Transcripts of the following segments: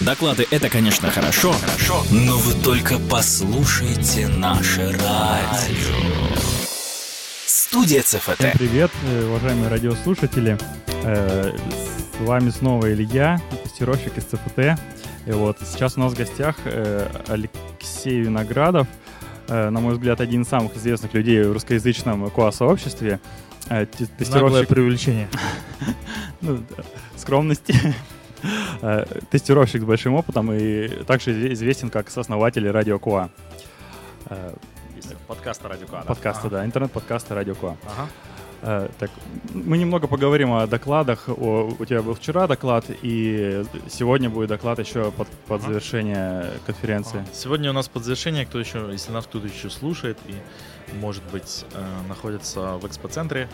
Доклады — это, конечно, хорошо, хорошо, но вы только послушайте наше радио. Студия ЦФТ. Всем привет, э, уважаемые радиослушатели. Э, С вами снова Илья, тестировщик из ЦФТ. И вот сейчас у нас в гостях э, Алексей Виноградов, на мой взгляд, один из самых известных людей в русскоязычном QA-сообществе. Э, те- Наглое Тестировщик преувеличение. ну, да, скромности. Э, Тестировщик с большим опытом и также изве- известен как сооснователь Радио Куа. Э, Подкаста Радио К. Подкаста, да, интернет-подкаста Радио Куа. Ага. Э, Так, мы немного поговорим о докладах. О, у тебя был вчера доклад, и сегодня будет доклад еще под, под завершение конференции. Сегодня у нас под завершение, кто еще, если нас кто-то еще слушает и, может быть, находится в экспоцентре,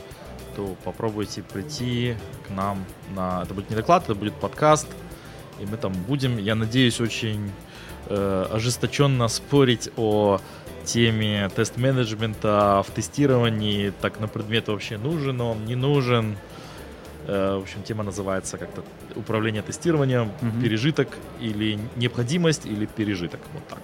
то попробуйте прийти к нам на... Это будет не доклад, это будет подкаст, и мы там будем, я надеюсь, очень э, ожесточенно спорить о теме тест-менеджмента в тестировании, так на предмет вообще нужен он, не нужен. Э, В общем, тема называется как-то управление тестированием, Мгм. пережиток или необходимость или пережиток. Вот так.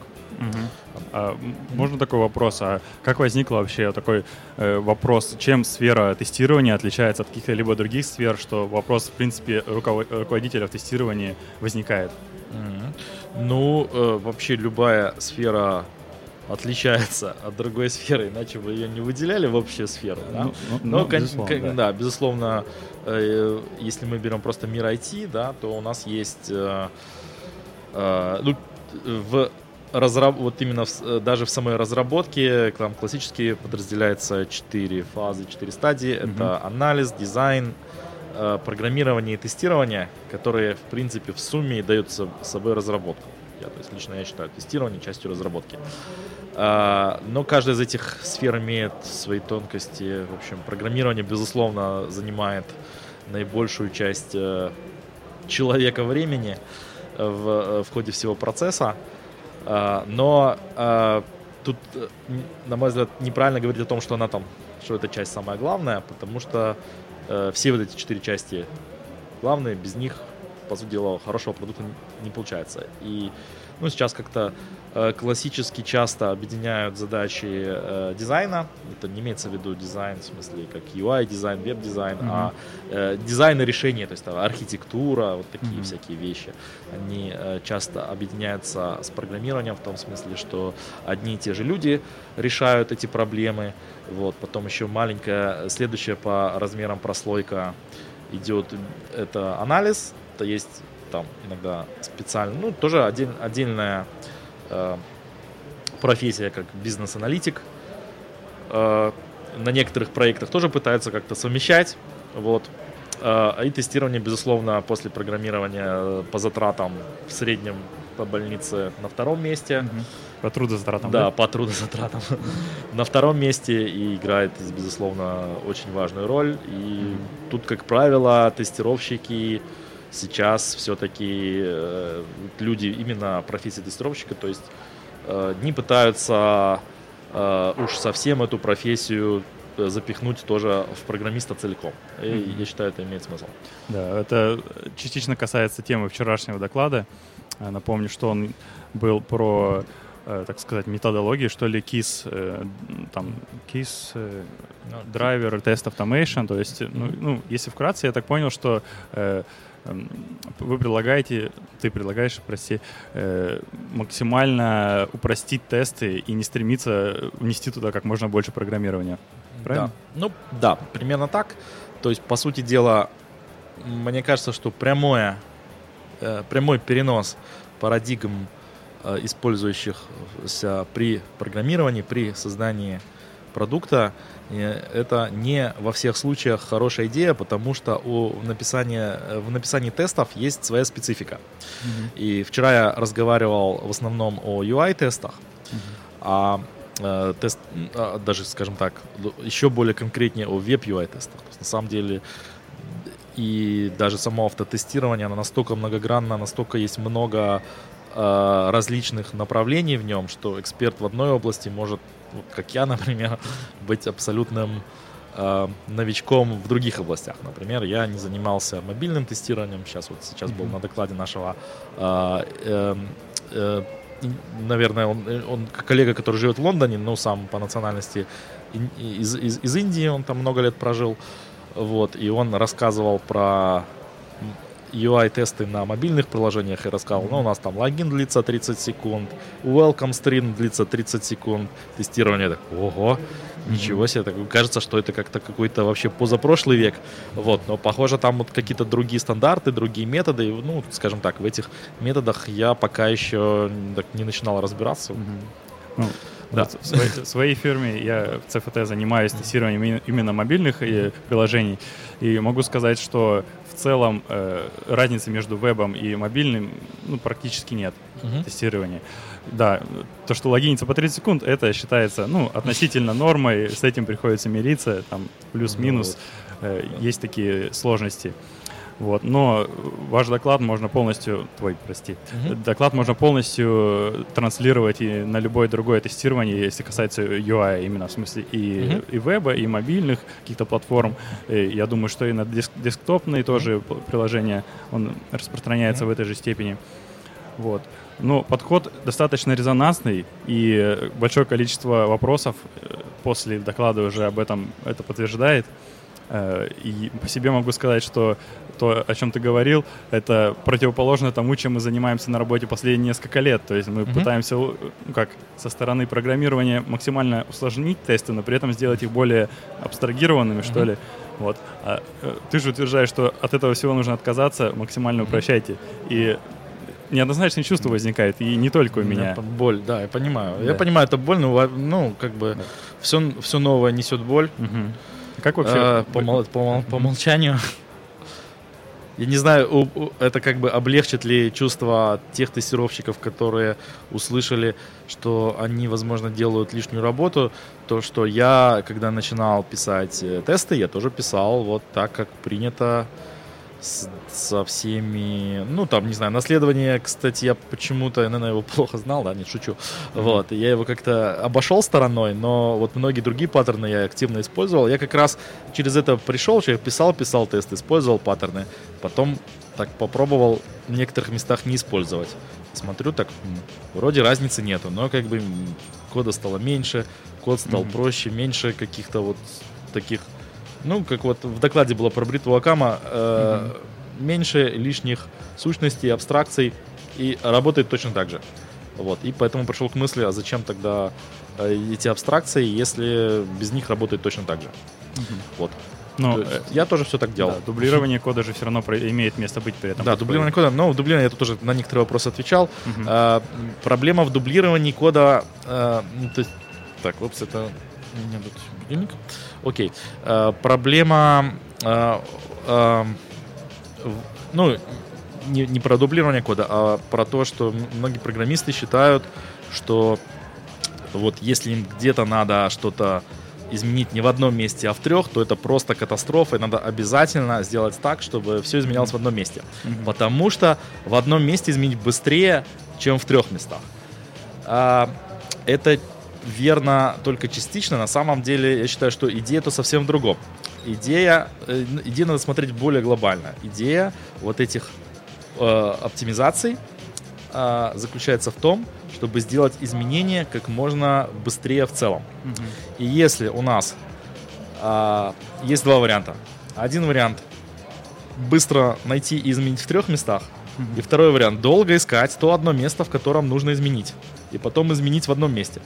А, можно такой вопрос? А как возник вообще такой э, вопрос, чем сфера тестирования отличается от каких-либо других сфер, что вопрос, в принципе, руковод- руководителя в тестировании возникает? Мгм. Ну, э, вообще любая сфера отличается от другой сферы, иначе бы ее не выделяли в общую сферу. да? Ну, ну, Но, ну, кон- безусловно, кон- да. да. безусловно, э, если мы берем просто мир IT, да, то у нас есть, э, э, ну, в разраб- вот именно в э, даже в самой разработке там классически подразделяется четыре фазы, четыре стадии. Это анализ, дизайн, э, программирование и тестирование, которые, в принципе, в сумме и дают со- собой разработку. Я, то есть лично я считаю тестирование частью разработки. А, Но каждая из этих сфер имеет свои тонкости. В общем, программирование, безусловно, занимает наибольшую часть э, человека времени в, в ходе всего процесса. А, Но э, тут, э, на мой взгляд, неправильно говорить о том, что она там, что эта часть самая главная, потому что э, все вот эти четыре части главные, без них, по сути дела, хорошего продукта не получается. И ну, сейчас как-то классически часто объединяют задачи э, дизайна. Это не имеется в виду дизайн, в смысле, как UI дизайн, веб-дизайн, Мгм. а э, дизайн и решения, то есть там, архитектура, вот такие Мгм. всякие вещи. Они э, часто объединяются с программированием в том смысле, что одни и те же люди решают эти проблемы. Вот, потом еще маленькая, следующая по размерам прослойка идет, это анализ, это есть там иногда специально, ну, тоже отдель- отдельная э, профессия, как бизнес-аналитик. Э, на некоторых проектах тоже пытаются как-то совмещать, вот. Э, и тестирование, безусловно, после программирования э, по затратам в среднем по больнице на втором месте. По трудозатратам, Да, по трудозатратам. На втором месте и играет, безусловно, очень важную роль. И тут, как правило, тестировщики сейчас все-таки люди именно профессии тестировщика, то есть э, не пытаются э, уж совсем эту профессию э, запихнуть тоже в программиста целиком. И Мгм. я считаю, это имеет смысл. Да, это частично касается темы вчерашнего доклада. Э, Напомню, что он был про, э, так сказать, методологии, что ли, KISS, э, там, KISS, э, Driver Test Automation, то есть, ну, ну, если вкратце, я так понял, что э, вы предлагаете, ты предлагаешь, прости, э, максимально упростить тесты и не стремиться внести туда как можно больше программирования. Правильно? Да. Ну, да, примерно так. То есть, по сути дела, мне кажется, что прямое, э, прямой перенос парадигм, э, использующихся при программировании, при создании продукта, это не во всех случаях хорошая идея, потому что у написания, в написании тестов есть своя специфика. И вчера я разговаривал в основном о UI-тестах, а э, тест, а, даже, скажем так, еще более конкретнее о веб-UI-тестах. На самом деле, и даже само автотестирование, оно настолько многогранно, настолько есть много э, различных направлений в нем, что эксперт в одной области может, вот как я, например, быть абсолютным э, новичком в других областях. Например, я не занимался мобильным тестированием. Сейчас вот сейчас был на докладе нашего, э, э, э, наверное, он, он коллега, который живет в Лондоне, но сам по национальности из, из, из Индии, он там много лет прожил. Вот, и он рассказывал про UI-тесты на мобильных приложениях и рассказал, ну, у нас там логин длится 30 секунд, welcome string длится 30 секунд, тестирование, так, ого, ничего себе, так, кажется, что это как-то какой-то вообще позапрошлый век, вот, но похоже там вот какие-то другие стандарты, другие методы, ну, скажем так, в этих методах я пока еще так, не начинал разбираться. Ну, да. В своей, в своей фирме я в CFT занимаюсь тестированием именно мобильных и приложений. И могу сказать, что в целом э, разницы между вебом и мобильным ну, практически нет uh-huh. тестирования. Да, то, что логинится по 30 секунд, это считается ну, относительно нормой, с этим приходится мириться, там плюс-минус, э, есть такие сложности. Вот. Но ваш доклад можно полностью, твой, прости, угу. доклад можно полностью транслировать и на любое другое тестирование, если касается UI именно, в смысле и, угу. и веба, и мобильных каких-то платформ. И я думаю, что и на деск десктопные тоже приложения он распространяется угу. в этой же степени. Вот. Но подход достаточно резонансный, и большое количество вопросов э, после доклада уже об этом это подтверждает. Э, и по себе могу сказать, что то, о чем ты говорил, это противоположно тому, чем мы занимаемся на работе последние несколько лет. То есть мы mm-hmm. пытаемся, ну, как со стороны программирования максимально усложнить тесты, но при этом сделать их более абстрагированными, mm-hmm. что ли. Вот. А, э, ты же утверждаешь, что от этого всего нужно отказаться, максимально упрощайте. И неоднозначные чувства возникают, и не только у меня. Боль, да, я понимаю. Да. Я понимаю, это боль, но, ну, как бы, да. все, все новое несет боль. Угу. Как вообще? А, по, по, по, по умолчанию. Я не знаю, это как бы облегчит ли чувство тех тестировщиков, которые услышали, что они, возможно, делают лишнюю работу. То, что я, когда начинал писать э, тесты, я тоже писал вот так, как принято с, со всеми, ну, там, не знаю, наследование, кстати, я почему-то, наверное, его плохо знал, да, не шучу, mm-hmm. вот, я его как-то обошел стороной, но вот многие другие паттерны я активно использовал, я как раз через это пришел, я писал, писал тесты, использовал паттерны, потом так попробовал в некоторых местах не использовать. Смотрю, так вроде разницы нету, но как бы кода стало меньше, код стал mm-hmm. проще, меньше каких-то вот таких ну, как вот в докладе было про бритву Акама, э, угу. меньше лишних сущностей, абстракций, и работает точно так же. Вот, и поэтому пришел к мысли, а зачем тогда э, эти абстракции, если без них работает точно так же. Угу. Вот. Но то э, я тоже все так делал. Да, дублирование кода же все равно имеет место быть при этом. Да, дублирование кода, но дублирование я тут тоже на некоторые вопросы отвечал. Угу. А, проблема в дублировании кода, а, ну, то есть, так, опс, это у меня тут будильник. Окей. Э, проблема, э, э, ну, не, не про дублирование кода, а про то, что многие программисты считают, что вот если им где-то надо что-то изменить не в одном месте, а в трех, то это просто катастрофа, и надо обязательно сделать так, чтобы все изменялось в одном месте. Mm-hmm. Потому что в одном месте изменить быстрее, чем в трех местах. А, это верно только частично. На самом деле, я считаю, что идея-то совсем в другом. Идея, э, идея надо смотреть более глобально. Идея вот этих э, оптимизаций э, заключается в том, чтобы сделать изменения как можно быстрее в целом. Угу. И если у нас э, есть два варианта. Один вариант быстро найти и изменить в трех местах, и второй вариант долго искать то одно место, в котором нужно изменить, и потом изменить в одном месте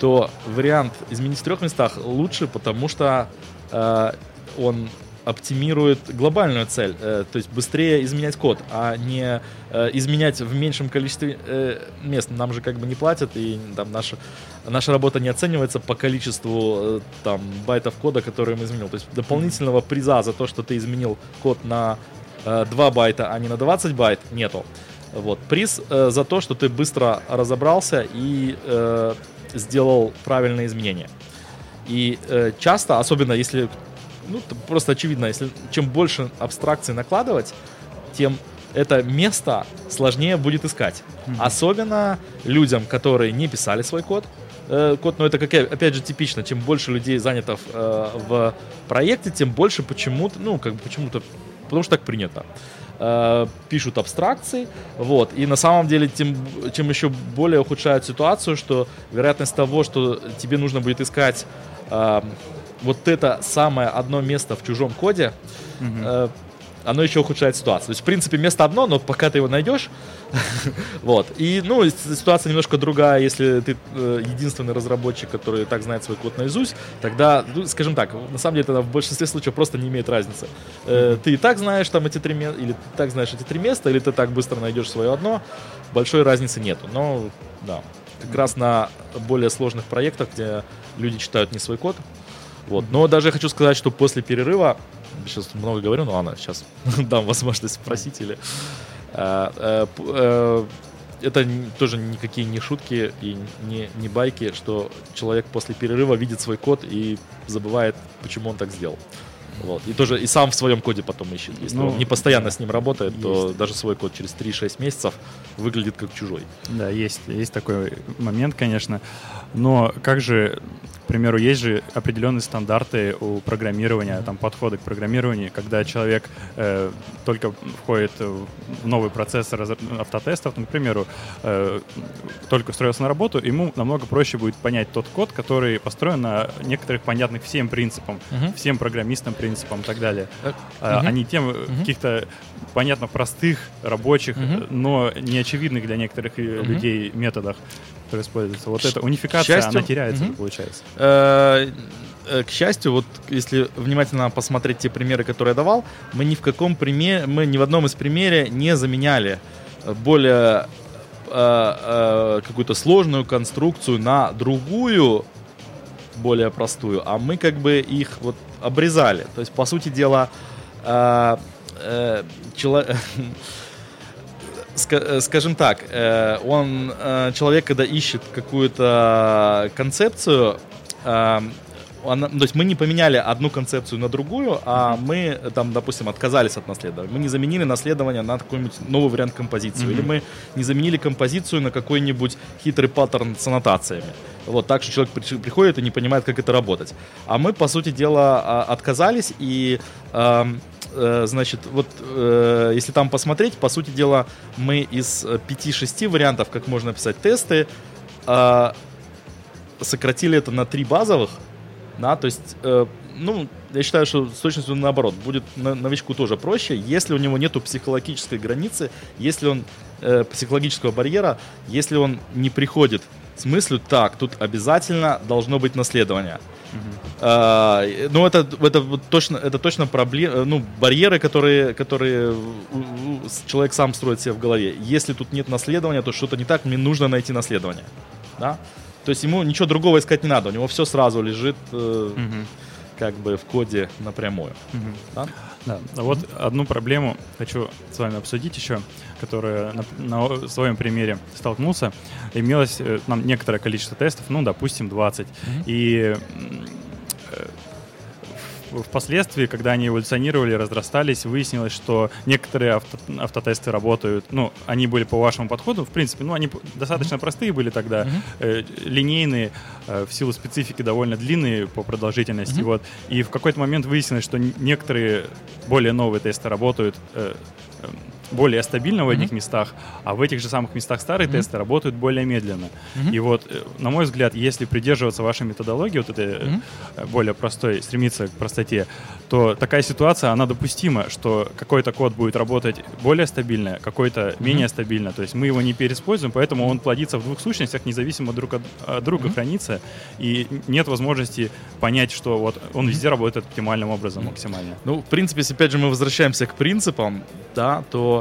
то вариант изменить в трех местах лучше, потому что э, он оптимирует глобальную цель, э, то есть быстрее изменять код, а не э, изменять в меньшем количестве э, мест. Нам же как бы не платят, и там наша, наша работа не оценивается по количеству э, там байтов кода, которые мы изменил. То есть дополнительного приза за то, что ты изменил код на э, 2 байта, а не на 20 байт, нету. Вот. Приз э, за то, что ты быстро разобрался и э, сделал правильные изменения. И э, часто, особенно если, ну, просто очевидно, если чем больше абстракций накладывать, тем это место сложнее будет искать. Mm-hmm. Особенно людям, которые не писали свой код, э, код, но это, как, опять же, типично. Чем больше людей занято в, э, в проекте, тем больше почему-то, ну, как бы почему-то, потому что так принято э, пишут абстракции, вот, и на самом деле тем, чем еще более ухудшают ситуацию, что вероятность того, что тебе нужно будет искать э, вот это самое одно место в чужом коде, mm-hmm. э, оно еще ухудшает ситуацию. То есть, в принципе, место одно, но пока ты его найдешь, вот. И, ну, ситуация немножко другая, если ты э, единственный разработчик, который так знает свой код наизусть, тогда, ну, скажем так, на самом деле это в большинстве случаев просто не имеет разницы. Э, ты и так знаешь там эти три места, или ты так знаешь эти три места, или ты так быстро найдешь свое одно, большой разницы нету. Но, да, как раз на более сложных проектах, где люди читают не свой код, вот. Но даже я хочу сказать, что после перерыва, сейчас много говорю, но ладно, сейчас дам возможность спросить или... Э, э, э, это тоже никакие не шутки и не, не байки, что человек после перерыва видит свой код и забывает, почему он так сделал. Вот. И тоже и сам в своем коде потом ищет. Если ну, он не постоянно с ним работает, есть. то даже свой код через 3-6 месяцев выглядит как чужой. Да, есть, есть такой момент, конечно. Но как же примеру, есть же определенные стандарты у программирования, там подходы к программированию, когда человек э, только входит в новый процесс автотестов, ну, к примеру, э, только устроился на работу, ему намного проще будет понять тот код, который построен на некоторых понятных всем принципам, uh-huh. всем программистам принципам и так далее, uh-huh. а не тем uh-huh. каких-то понятно простых, рабочих, uh-huh. но неочевидных для некоторых uh-huh. людей методах которые используются. Вот эта унификация, счастью, она теряется, угу. получается. Э, э, к счастью, вот если внимательно посмотреть те примеры, которые я давал, мы ни в каком примере, мы ни в одном из примере не заменяли более какую-то сложную конструкцию на другую, более простую, а мы как бы их вот обрезали. То есть, по сути дела, э, э, человек Э, скажем так, э, он, э, человек, когда ищет какую-то концепцию, она, то есть мы не поменяли одну концепцию на другую, а мы там, допустим, отказались от наследования. Мы не заменили наследование на какой-нибудь новый вариант композиции. Mm-hmm. Или мы не заменили композицию на какой-нибудь хитрый паттерн с аннотациями. Вот так что человек приходит и не понимает, как это работать. А мы, по сути дела, а, отказались и Э, значит, вот э, если там посмотреть, по сути дела, мы из 5-6 вариантов, как можно писать тесты, э, сократили это на 3 базовых, да, то есть, ну, я считаю, что с точностью наоборот, будет новичку тоже проще, если у него нету психологической границы, если он психологического барьера, если он не приходит с мыслью, так, тут обязательно должно быть наследование. А, ну, это, это точно, это точно проблемы, ну, барьеры, которые, которые человек сам строит себе в голове. Если тут нет наследования, то что-то не так, мне нужно найти наследование. Да? То есть ему ничего другого искать не надо, у него все сразу лежит э, угу. Как бы в коде напрямую. Угу. Да? Да. Вот угу. одну проблему хочу с вами обсудить еще, которая на, на своем примере столкнулся. Имелось э, там некоторое количество тестов, ну, допустим, 20. Угу. И впоследствии, когда они эволюционировали, разрастались, выяснилось, что некоторые авто, автотесты работают, ну, они были по вашему подходу, в принципе, ну, они достаточно mm-hmm. простые были тогда, mm-hmm. э, линейные, э, в силу специфики довольно длинные по продолжительности, mm-hmm. вот, и в какой-то момент выяснилось, что некоторые более новые тесты работают э, более стабильно в mm-hmm. этих местах, а в этих же самых местах старые mm-hmm. тесты работают более медленно. Mm-hmm. И вот, э, на мой взгляд, если придерживаться вашей методологии, вот этой mm-hmm. более простой, стремиться к простоте, то такая ситуация, она допустима, что какой-то код будет работать более стабильно, какой-то mm-hmm. менее стабильно. То есть мы его не переиспользуем, поэтому он плодится в двух сущностях, независимо друг от, от друга mm-hmm. хранится, и нет возможности понять, что вот он везде работает оптимальным образом, mm-hmm. максимально. Ну, в принципе, если опять же мы возвращаемся к принципам, да, то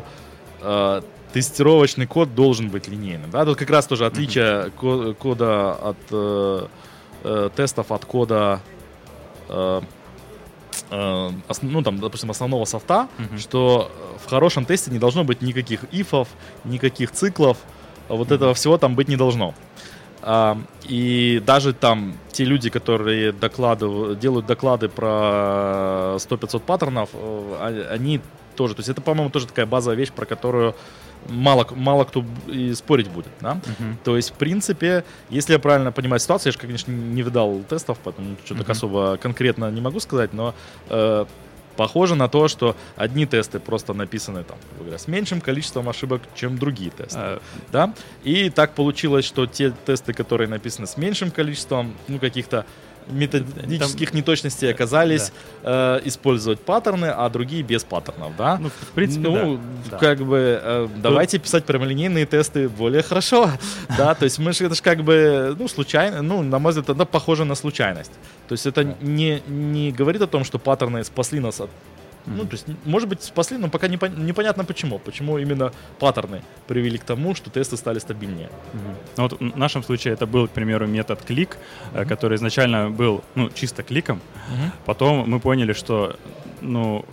э, тестировочный код должен быть линейным. Да? Тут как раз тоже отличие mm-hmm. кода от э, э, тестов от кода э, э, ну там, допустим, основного софта, mm-hmm. что в хорошем тесте не должно быть никаких ифов, никаких циклов, вот mm-hmm. этого всего там быть не должно. Uh, и даже там те люди, которые докладывают, делают доклады про 100-500 паттернов, э, они тоже. То есть это, по-моему, тоже такая базовая вещь, про которую мало, мало кто и спорить будет, да? Мгм. То есть, в принципе, если я правильно понимаю ситуацию, я же, конечно, не видал тестов, поэтому что-то Мгм. особо конкретно не могу сказать, но э, похоже на то, что одни тесты просто написаны там, говоря, с меньшим количеством ошибок, чем другие тесты, Э, да? И так получилось, что те тесты, которые написаны с меньшим количеством, ну, каких-то методических неточностей оказались э, использовать паттерны, а другие без паттернов, да? Ну, в принципе, ну, да. Да. как бы, э, давайте писать прямолинейные тесты более хорошо, да, то есть мы же, это же как бы, ну, случайно, ну, на мой взгляд, это похоже на случайность. То есть это Да. не, не говорит о том, что паттерны спасли нас от ну, Мгм. то есть, может быть, спасли, но пока непон- непонятно почему. Почему именно паттерны привели к тому, что тесты стали стабильнее. Ну вот в нашем случае это был, к примеру, метод клик, э, Мгм. который изначально был ну, чисто кликом. Потом мы поняли, что ну,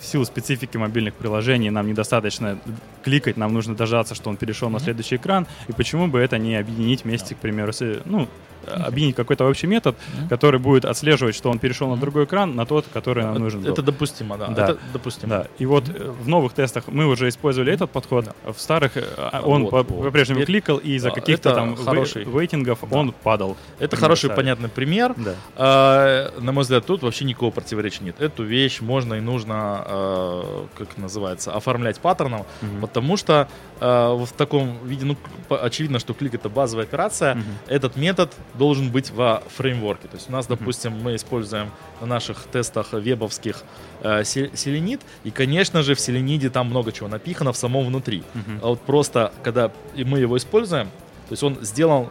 в силу специфики мобильных приложений нам недостаточно кликать, нам нужно дождаться, что он перешел на Мгм. следующий экран. И почему бы это не объединить вместе, к примеру, с, ну, объединить какой-то общий метод, который будет отслеживать, что он перешел на другой экран, на тот, который нам нужен. Это допустимо, да. Да. Это допустимо. Да, и вот э, в новых тестах мы уже использовали этот подход, в старых э, а, он Вот, по- вот. по-прежнему кликал, и из-за Да, каких-то там хороший. вейтингов Да. он падал. Это хороший, понятный пример. Да. А, на мой взгляд, тут вообще никакого противоречия нет. Эту вещь можно и нужно, а, как называется, оформлять паттерном, потому что а, в таком виде, ну, очевидно, что клик это базовая операция. Этот метод должен быть во фреймворке. То есть у нас, допустим, мы используем на наших тестах вебовских э, се- селенит, и, конечно же, в селениде там много чего напихано в самом внутри. А вот просто, когда мы его используем, то есть он сделан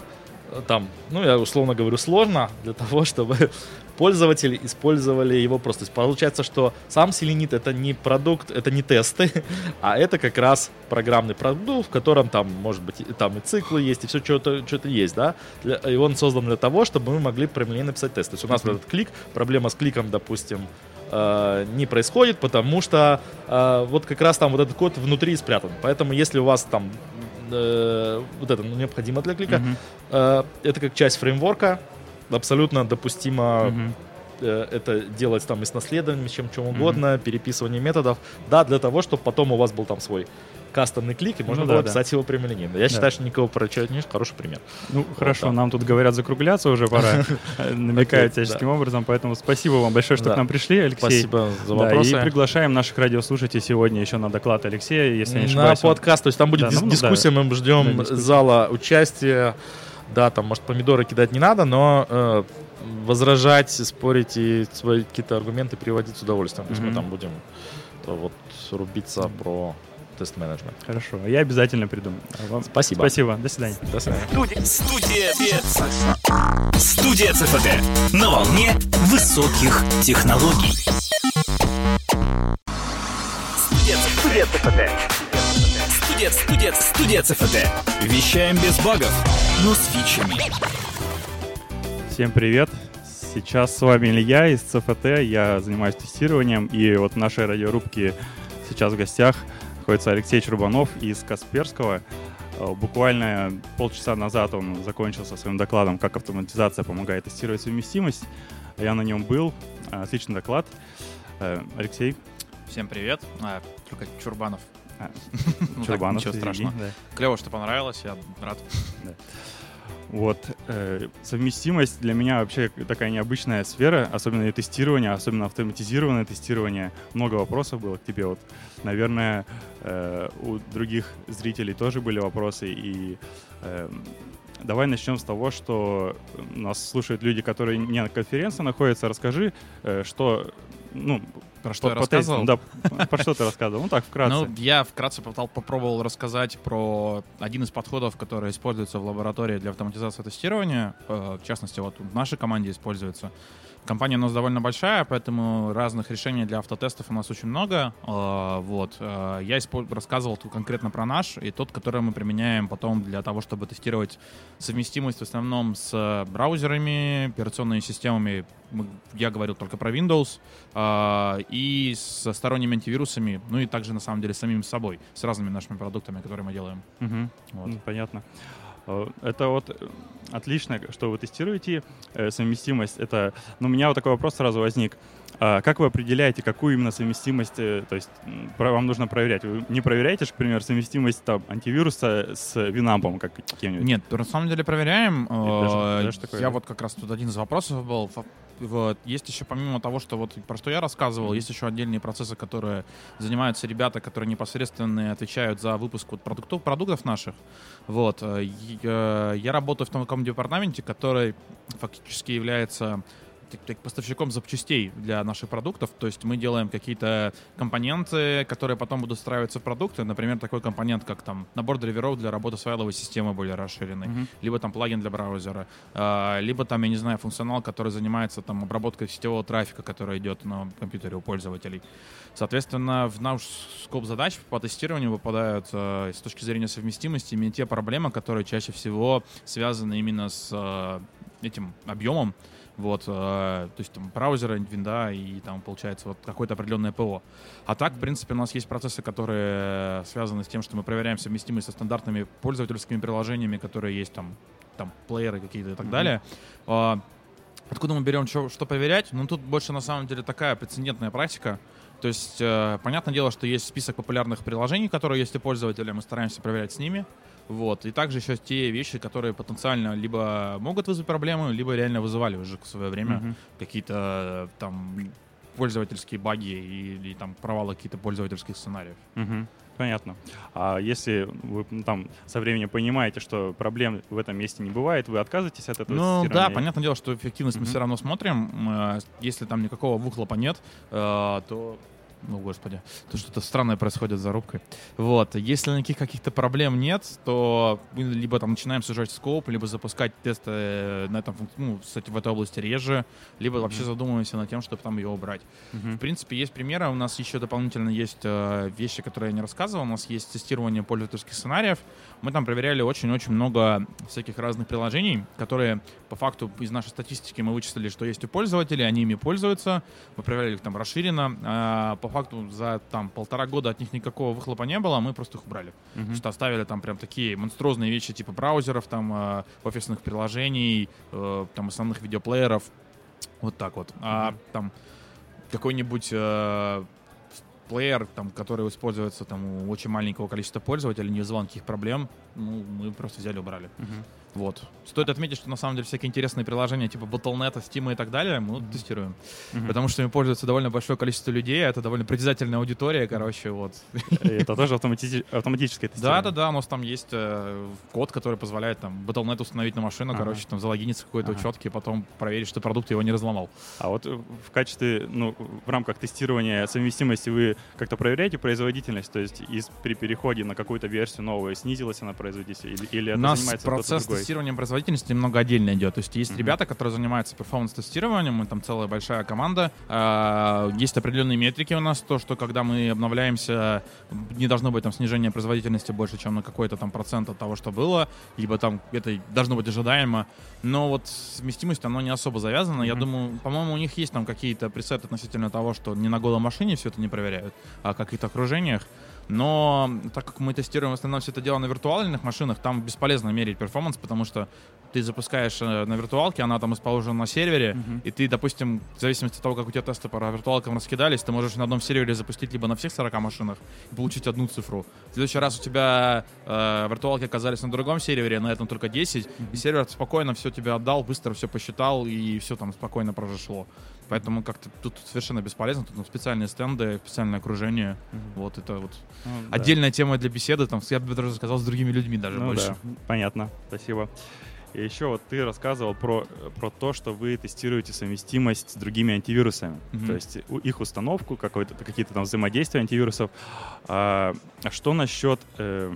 э, там, ну, я условно говорю, сложно для того, чтобы пользователи использовали его просто. То есть получается, что сам селенит это не продукт, это не тесты, а это как раз программный продукт, в котором там, может быть, там и циклы есть, и все что-то что есть, да. И он создан для того, чтобы мы могли прямолинейно написать тест. То есть у нас вот этот клик, проблема с кликом, допустим, э, не происходит, потому что э, вот как раз там вот этот код внутри спрятан. Поэтому если у вас там э, вот это ну, необходимо для клика, э, это как часть фреймворка, абсолютно допустимо Мгм. э, это делать там и с наследованием, чем, чем угодно, переписывание методов, да, для того, чтобы потом у вас был там свой кастомный клик, и можно Ну было да, да. писать его прямолинейно. Я считаю, что никого поручать нет, хороший пример. Ну, хорошо, да. нам тут говорят закругляться уже пора. Э, Намекают всяческим образом, поэтому спасибо вам большое, что Да. к нам пришли, Алексей. Спасибо за Да, вопросы. и приглашаем наших радиослушателей сегодня еще на доклад Алексея, если не на ошибаюсь. он- подкаст, то есть там будет Да, ну, да. дискуссия, мы Да, ждем зала участия. Да, там, может, помидоры кидать не надо, но э, возражать, спорить и свои какие-то аргументы приводить с удовольствием. То есть мы Мгм. там будем то вот рубиться про тест-менеджмент. Хорошо, я обязательно приду. А вам Спасибо. Спасибо, до свидания. До свидания. Студия. Студия ЦФТ. На волне высоких технологий. Студия ЦФТ. Студия, студия, студия ЦФТ. Вещаем без багов, но с фичами. Всем привет! Сейчас с вами Илья из ЦФТ, я занимаюсь тестированием, и вот в нашей радиорубке сейчас в гостях находится Алексей Чурбанов из Касперского. Э, Буквально полчаса назад он закончил со своим докладом «Как автоматизация помогает тестировать совместимость». Я на нем был. Отличный доклад. Э, Алексей Всем привет. А, только Чурбанов. А, Ну, так, Чурбанов. Ничего страшного. да. Клево, что понравилось, я рад. Вот. э, совместимость для меня вообще такая необычная сфера, особенно ее тестирование, особенно автоматизированное тестирование. Много вопросов было к тебе. Вот, наверное, э, у других зрителей тоже были вопросы. И э, давай начнем с того, что нас слушают люди, которые не на конференции находятся. Расскажи, э, что... Ну, Про что я по тестам, рассказывал? Да, про что ты рассказывал? Ну так, вкратце. Ну, я вкратце попробовал рассказать про один из подходов, который используется в лаборатории для автоматизации тестирования. Э, В частности, вот в нашей команде используется. Компания у нас довольно большая, поэтому разных решений для автотестов у нас очень много. Э, Вот. Э, Я рассказывал конкретно про наш и тот, который мы применяем потом для того, чтобы тестировать совместимость в основном с браузерами, операционными системами. Я говорил только про Windows. э, И со сторонними антивирусами, ну и также, на самом деле, с самим собой, с разными нашими продуктами, которые мы делаем. Мгм. Вот. Понятно. Э, Это вот э, отлично, что вы тестируете э, совместимость. Это, ну, у меня вот такой вопрос сразу возник. А как вы определяете, какую именно совместимость, то есть вам нужно проверять? Вы не проверяете, например, совместимость там, антивируса с Винампом как каким-нибудь? Нет, на самом деле проверяем. Даже, даже такое, я вот как раз тут один из вопросов был. Вот. Есть еще помимо того, что вот про что я рассказывал, есть еще отдельные процессы, которые занимаются ребята, которые непосредственно отвечают за выпуск вот продуктов, продуктов наших. Вот. Я, я работаю в таком департаменте, который фактически является поставщиком запчастей для наших продуктов. То есть мы делаем какие-то компоненты, которые потом будут встраиваться в продукты. Например, такой компонент, как там набор драйверов для работы с файловой системой более расширенной, mm-hmm. либо там плагин для браузера, э, либо там, я не знаю, функционал, который занимается там обработкой сетевого трафика, который идет на компьютере у пользователей. Соответственно, в наш скоп задач по тестированию выпадают э, с точки зрения совместимости именно те проблемы, которые чаще всего связаны именно с э, этим объемом вот, э, то есть там браузеры, винда и там получается вот какое-то определенное ПО. А так, в принципе, у нас есть процессы, которые связаны с тем, что мы проверяем совместимость со стандартными пользовательскими приложениями, которые есть там, там плееры какие-то и так mm-hmm. далее. Э, откуда мы берем что, что проверять? Ну, тут больше на самом деле такая прецедентная практика. То есть, э, понятное дело, что есть список популярных приложений, которые есть у пользователя, мы стараемся проверять с ними. Вот. И также еще те вещи, которые потенциально либо могут вызвать проблемы, либо реально вызывали уже в свое время mm-hmm. какие-то э, там пользовательские баги или, там провалы каких-то пользовательских сценариев. Mm-hmm. Понятно. А если вы ну, там со временем понимаете, что проблем в этом месте не бывает, вы отказываетесь от этого Ну да, понятное дело, что эффективность mm-hmm. мы все равно смотрим. Э, если там никакого выхлопа нет, э, то ну, господи, то что-то странное происходит за рубкой. Вот, если никаких каких-то проблем нет, то мы либо там начинаем сужать скоп, либо запускать тесты э, на этом, ну, кстати, в этой области реже, либо mm-hmm. вообще задумываемся над тем, чтобы там ее убрать. Mm-hmm. В принципе, есть примеры, у нас еще дополнительно есть э, вещи, которые я не рассказывал, у нас есть тестирование пользовательских сценариев, мы там проверяли очень-очень много всяких разных приложений, которые по факту из нашей статистики мы вычислили, что есть у пользователей, они ими пользуются, мы проверяли их там расширенно, а по факту за там полтора года от них никакого выхлопа не было, мы просто их убрали. Uh-huh. Что оставили там прям такие монструозные вещи типа браузеров, там э, офисных приложений, э, там основных видеоплееров, вот так вот. А там какой-нибудь э, плеер, там, который используется там, у очень маленького количества пользователей, не вызывал никаких проблем, ну, мы просто взяли убрали. Uh-huh. Вот. Стоит отметить, что на самом деле всякие интересные приложения типа Battle.net, Steam и так далее мы mm-hmm. тестируем. Mm-hmm. Потому что ими пользуется довольно большое количество людей, а это довольно притязательная аудитория, короче, вот. Это тоже автомати... автоматическое тестирование? Да-да-да, у нас там есть э, код, который позволяет там Battle.net установить на машину, ага. короче, там залогиниться в какой-то ага. учетке, потом проверить, что продукт его не разломал. А вот в качестве, ну, в рамках тестирования совместимости вы как-то проверяете производительность? То есть из, при переходе на какую-то версию новую снизилась она производительность? Или, или это у нас занимается процесс тестированием производительности немного отдельно идет. То есть есть mm-hmm. ребята, которые занимаются перформанс-тестированием, мы там целая большая команда. А, есть определенные метрики у нас, то, что когда мы обновляемся, не должно быть там снижение производительности больше, чем на какой-то там процент от того, что было, либо там это должно быть ожидаемо. Но вот совместимость, оно не особо завязано. Mm-hmm. Я думаю, по-моему, у них есть там какие-то пресеты относительно того, что не на голой машине все это не проверяют, а в каких-то окружениях. Но так как мы тестируем в основном все это дело на виртуальных машинах, там бесполезно мерить перформанс, потому что ты запускаешь э, на виртуалке, она там расположена на сервере, uh-huh. и ты, допустим, в зависимости от того, как у тебя тесты по виртуалкам раскидались, ты можешь на одном сервере запустить либо на всех 40 машинах и получить одну цифру. В следующий раз у тебя э, виртуалки оказались на другом сервере, на этом только 10, uh-huh. и сервер спокойно все тебе отдал, быстро все посчитал, и все там спокойно произошло. Поэтому как-то тут совершенно бесполезно. Тут ну, специальные стенды, специальное окружение. Mm-hmm. Вот это вот ну, отдельная да. тема для беседы. Там, я бы даже сказал, с другими людьми даже ну, больше. Да. Понятно. Спасибо. И еще вот ты рассказывал про, про то, что вы тестируете совместимость с другими антивирусами. Mm-hmm. То есть их установку, какие-то там взаимодействия антивирусов. А, а что насчет э,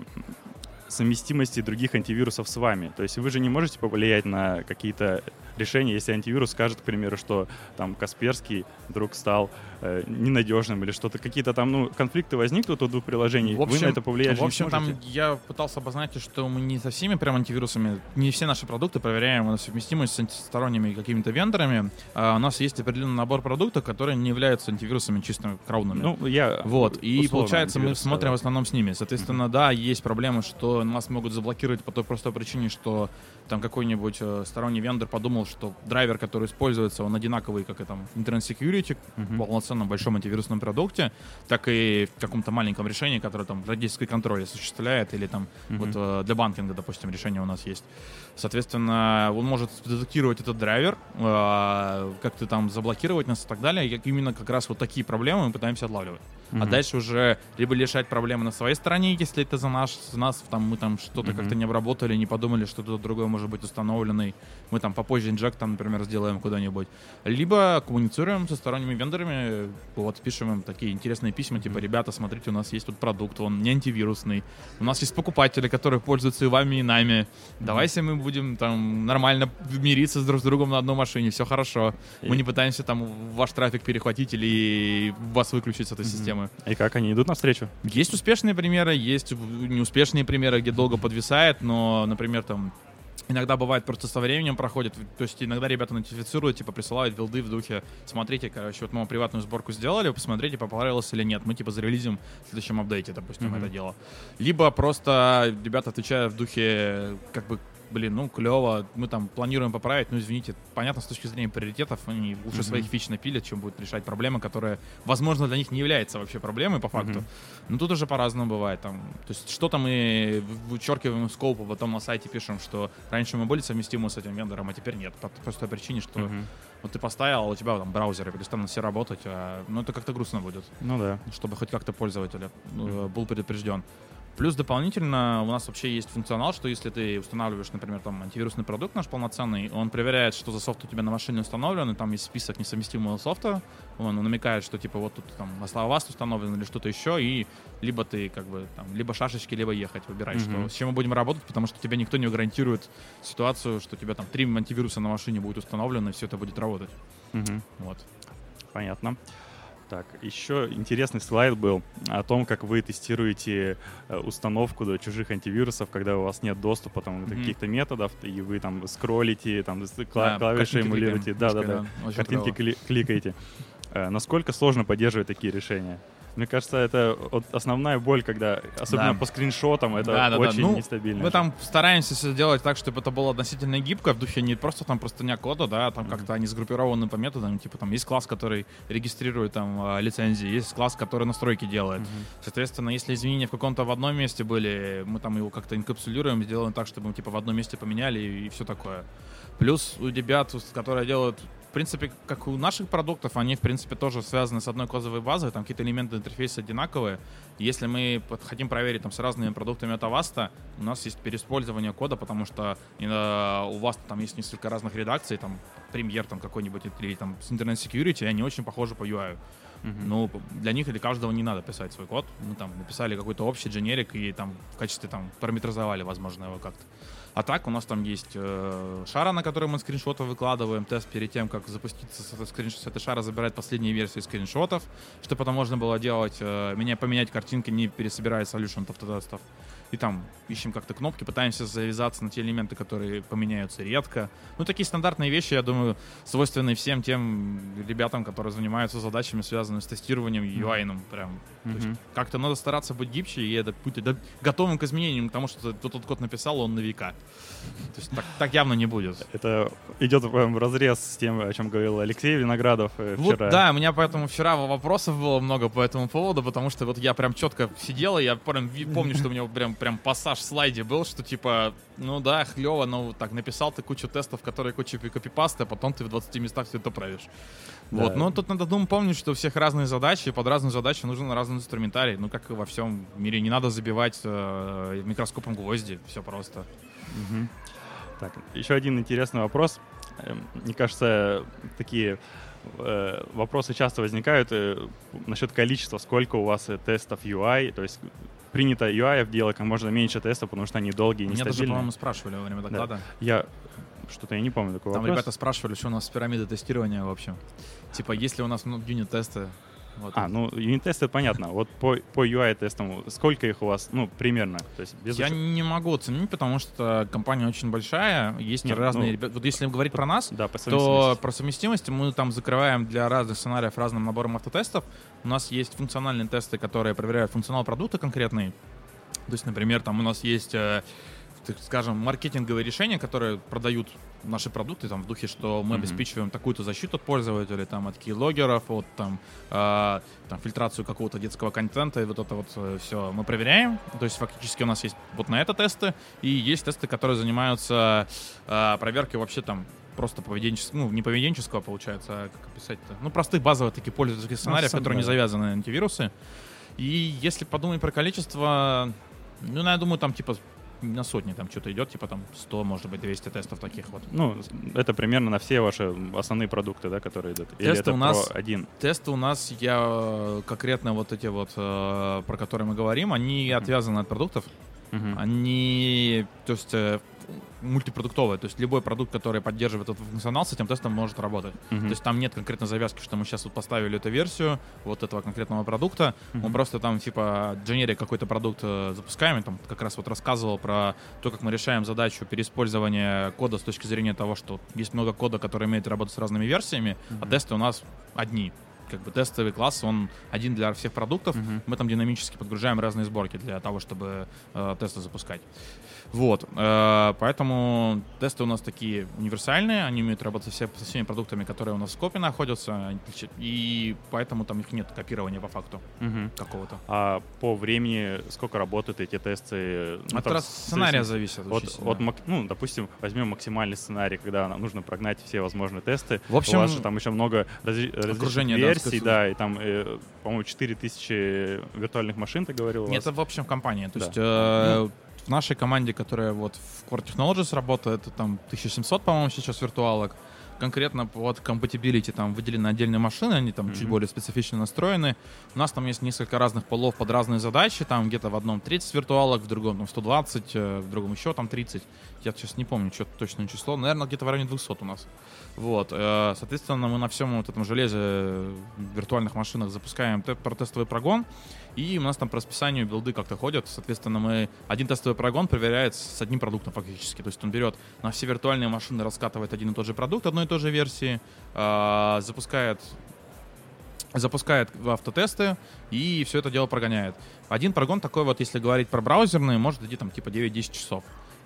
совместимости других антивирусов с вами? То есть вы же не можете повлиять на какие-то решение, если антивирус скажет, к примеру, что там Касперский вдруг стал э, ненадежным или что-то, какие-то там, ну, конфликты возникнут у двух приложений, в общем, вы на это повлиять В общем, там я пытался обозначить, что мы не со всеми прям антивирусами, не все наши продукты проверяем на совместимость с антисторонними какими-то вендорами. А у нас есть определенный набор продуктов, которые не являются антивирусами чисто краудными. Ну, я Вот, и получается, мы смотрим в основном с ними. Соответственно, mm-hmm. да, есть проблемы, что нас могут заблокировать по той простой причине, что там какой-нибудь э, сторонний вендор подумал, что драйвер, который используется, он одинаковый, как и там Internet Security, Мгм. в полноценном большом антивирусном продукте, так и в каком-то маленьком решении, которое там родительский контроль осуществляет, или там Мгм. вот э, для банкинга, допустим, решение у нас есть. Соответственно, он может детектировать этот драйвер, э, как-то там заблокировать нас и так далее. И именно как раз вот такие проблемы мы пытаемся отлавливать. А Мгм. дальше уже либо решать проблемы на своей стороне, если это за наш, за нас, там, мы там что-то Мгм. как-то не обработали, не подумали, что кто-то другой может быть установленный. Мы там попозже инжект, там, например, сделаем куда-нибудь. Либо коммуницируем со сторонними вендорами, вот, пишем им такие интересные письма, типа, ребята, смотрите, у нас есть тут продукт, он не антивирусный. У нас есть покупатели, которые пользуются и вами, и нами. Давайте мы будем там нормально мириться с друг с другом на одной машине, все хорошо. Мы не пытаемся там ваш трафик перехватить или вас выключить с этой системы. И как они идут навстречу? Есть успешные примеры, есть неуспешные примеры, где долго подвисает, но, например, там Иногда бывает просто со временем проходит, то есть иногда ребята нотифицируют, типа присылают билды в духе, смотрите, короче, вот мы приватную сборку сделали, посмотрите, понравилось или нет, мы типа зарелизим в следующем апдейте, допустим, Мгм. это дело. Либо просто ребята отвечают в духе, как бы, блин, ну клево, мы там планируем поправить, ну извините, понятно, с точки зрения приоритетов, они лучше Мгм. своих фич напилят, чем будут решать проблемы, которые, возможно, для них не является вообще проблемой по факту. Мгм. Ну тут уже по-разному бывает. Там, то есть что-то мы вычеркиваем из скопа, потом на сайте пишем, что раньше мы были совместимы с этим вендором, а теперь нет. По по простой причине, что Мгм. вот ты поставил, а у тебя там браузеры перестанут все работать, а, ну это как-то грустно будет, Ну да. чтобы хоть как-то пользователь э, был предупрежден. Плюс дополнительно у нас вообще есть функционал, что если ты устанавливаешь, например, там антивирусный продукт наш полноценный, он проверяет, что за софт у тебя на машине установлен, и там есть список несовместимого софта, он намекает, что типа вот тут там Avast установлен или что-то еще, и либо ты как бы там либо шашечки, либо ехать, выбирай, Мгм. что, с чем мы будем работать, потому что тебе никто не гарантирует ситуацию, что у тебя там три антивируса на машине будет установлено, и все это будет работать. Мгм. Вот. Понятно. Так, еще интересный слайд был о том, как вы тестируете э, установку до чужих антивирусов, когда у вас нет доступа там, до Мгм. каких-то методов, и вы там скроллите, там кла- Да, клавиши картинки эмулируете, кликаем. да, да, да, да. Картинки кли- кликаете. Э, Насколько сложно поддерживать такие решения? Мне кажется, это вот основная боль, когда, особенно Да. по скриншотам, это Да, да, да. очень Ну, нестабильно. Мы там стараемся все делать так, чтобы это было относительно гибко, в духе не просто там простыня кода, да, там как-то они сгруппированы по методам, типа там есть класс, который регистрирует там а, лицензии, есть класс, который настройки делает. Соответственно, если изменения в каком-то в одном месте были, мы там его как-то инкапсулируем, сделаем так, чтобы мы типа в одном месте поменяли и, все такое. Плюс у ребят, которые делают принципе, как у наших продуктов, они, в принципе, тоже связаны с одной кодовой базой, там какие-то элементы интерфейса одинаковые. Если мы хотим проверить там с разными продуктами от Avast, у нас есть переиспользование кода, потому что э, у вас там есть несколько разных редакций, там премьер там какой-нибудь или там с Internet Security, и они очень похожи по UI. Мгм. Ну, для них или каждого не надо писать свой код. Мы там написали какой-то общий дженерик и там в качестве там параметризовали, возможно, его как-то. А так у нас там есть э, шара, на который мы скриншоты выкладываем. Тест перед тем, как запуститься с скринш- с этой шара, забирает последние версии скриншотов, чтобы потом можно было делать, э, меня поменять картинки, не пересобирая solution автотестов. И там ищем как-то кнопки, пытаемся завязаться на те элементы, которые поменяются редко. Ну, такие стандартные вещи, я думаю, свойственны всем тем ребятам, которые занимаются задачами, связанными с тестированием UI. -ным, Прям. Мгм. как-то надо стараться быть гибче и это быть да, готовым к изменениям, к тому, что ты тот код написал, он на века. То есть так, так явно не будет. Это идет в разрез с тем, о чем говорил Алексей Виноградов э, Вот вчера. да, у меня поэтому вчера вопросов было много по этому поводу, потому что вот я прям четко сидел, и я прям помню, что у меня вот прям, прям пассаж в слайде был, что типа, ну да, хлево, но так написал ты кучу тестов, которые куча копипасты, а потом ты в 20 местах все это правишь. Да. Вот, но тут надо думать, помнить, что у всех разные задачи, и под разные задачи нужен разный инструментарий. Ну, как и во всем мире, не надо забивать э, микроскопом гвозди, все просто. Мгм. Так, еще один интересный вопрос. Эм, Мне кажется, такие э, вопросы часто возникают э, насчет количества, сколько у вас э, тестов UI, то есть принято UI делать как можно меньше тестов, потому что они долгие и Меня даже, нестабильные. по-моему, спрашивали во время доклада. Я что-то я не помню такого Там вопроса. ребята спрашивали, что у нас с пирамидой тестирования, в общем. Типа, есть ли у нас ну, юнит-тесты? Вот. А, ну юнит-тесты понятно. Вот по, по UI-тестам сколько их у вас, ну, примерно? То есть без Я учета- не могу оценить, потому что компания очень большая, есть Нет, разные ну, ребята. Вот если говорить про нас, Да, по то про совместимость мы там закрываем для разных сценариев разным набором автотестов. У нас есть функциональные тесты, которые проверяют функционал продукта конкретный. То есть, например, там у нас есть э, так скажем, маркетинговые решения, которые продают наши продукты там в духе, что мы Мгм. обеспечиваем такую-то защиту от пользователей, там от keyloggerов, от там, э, там фильтрацию какого-то детского контента и вот это вот все мы проверяем. То есть фактически у нас есть вот на это тесты и есть тесты, которые занимаются э, проверкой вообще там просто поведенческого, ну, не поведенческого, получается, а как описать-то? Ну, простых базовых таких пользовательских сценариев, сам, которые не да. завязаны на антивирусы. И если подумать про количество, ну, я думаю, там типа на сотни там что-то идет, типа там 100, может быть, 200 тестов таких вот. Ну, это примерно на все ваши основные продукты, да, которые идут. Или Тесты это у нас- про один? Тесты у нас, я э, конкретно вот эти вот, э, про которые мы говорим, они отвязаны от продуктов. Мгм. Они, то есть, э, мультипродуктовые. То есть любой продукт, который поддерживает этот функционал, с этим тестом может работать. Мгм. То есть там нет конкретной завязки, что мы сейчас вот поставили эту версию вот этого конкретного продукта. Мы Мгм. просто там типа дженерик какой-то продукт э, запускаем. И там как раз вот рассказывал про то, как мы решаем задачу переиспользования кода с точки зрения того, что есть много кода, который умеет работать с разными версиями, а тесты у нас одни. Как бы тестовый класс, он один для всех продуктов. Мгм. Мы там динамически подгружаем разные сборки для того, чтобы э, тесты запускать. Вот, э, поэтому тесты у нас такие универсальные, они умеют работать со, все- со всеми продуктами, которые у нас в скопе находятся, и поэтому там их нет копирования по факту Мгм. какого-то. А по времени сколько работают эти тесты? Ну, От там раз сценария зависит. От, сильно. от ну, допустим, возьмем максимальный сценарий, когда нам нужно прогнать все возможные тесты. В общем, У вас же там еще много различных окружение, да, версий, скажу. да, и там, э, по-моему, 4000 виртуальных машин, ты говорил? Нет, это в общем в компании. То Да. есть э, в нашей команде, которая вот в Core Technologies работает, это там 1700, по-моему, сейчас виртуалок. Конкретно под compatibility там выделены отдельные машины, они там чуть Мгм. более специфично настроены. У нас там есть несколько разных полов под разные задачи. Там где-то в одном 30 виртуалок, в другом там 120, э, в другом еще там 30. Я сейчас не помню что точное число. Наверное, где-то в районе 200 у нас. Вот. э, Соответственно, мы на всем вот этом железе э, виртуальных машинах запускаем те- протестовый прогон. И у нас там по расписанию билды как-то ходят. Соответственно, мы один тестовый прогон проверяет с одним продуктом фактически. То есть он берет на все виртуальные машины, раскатывает один и тот же продукт одной и той же версии, а, запускает запускает автотесты и все это дело прогоняет. Один прогон такой вот, если говорить про браузерные, может идти там типа 9-10 часов.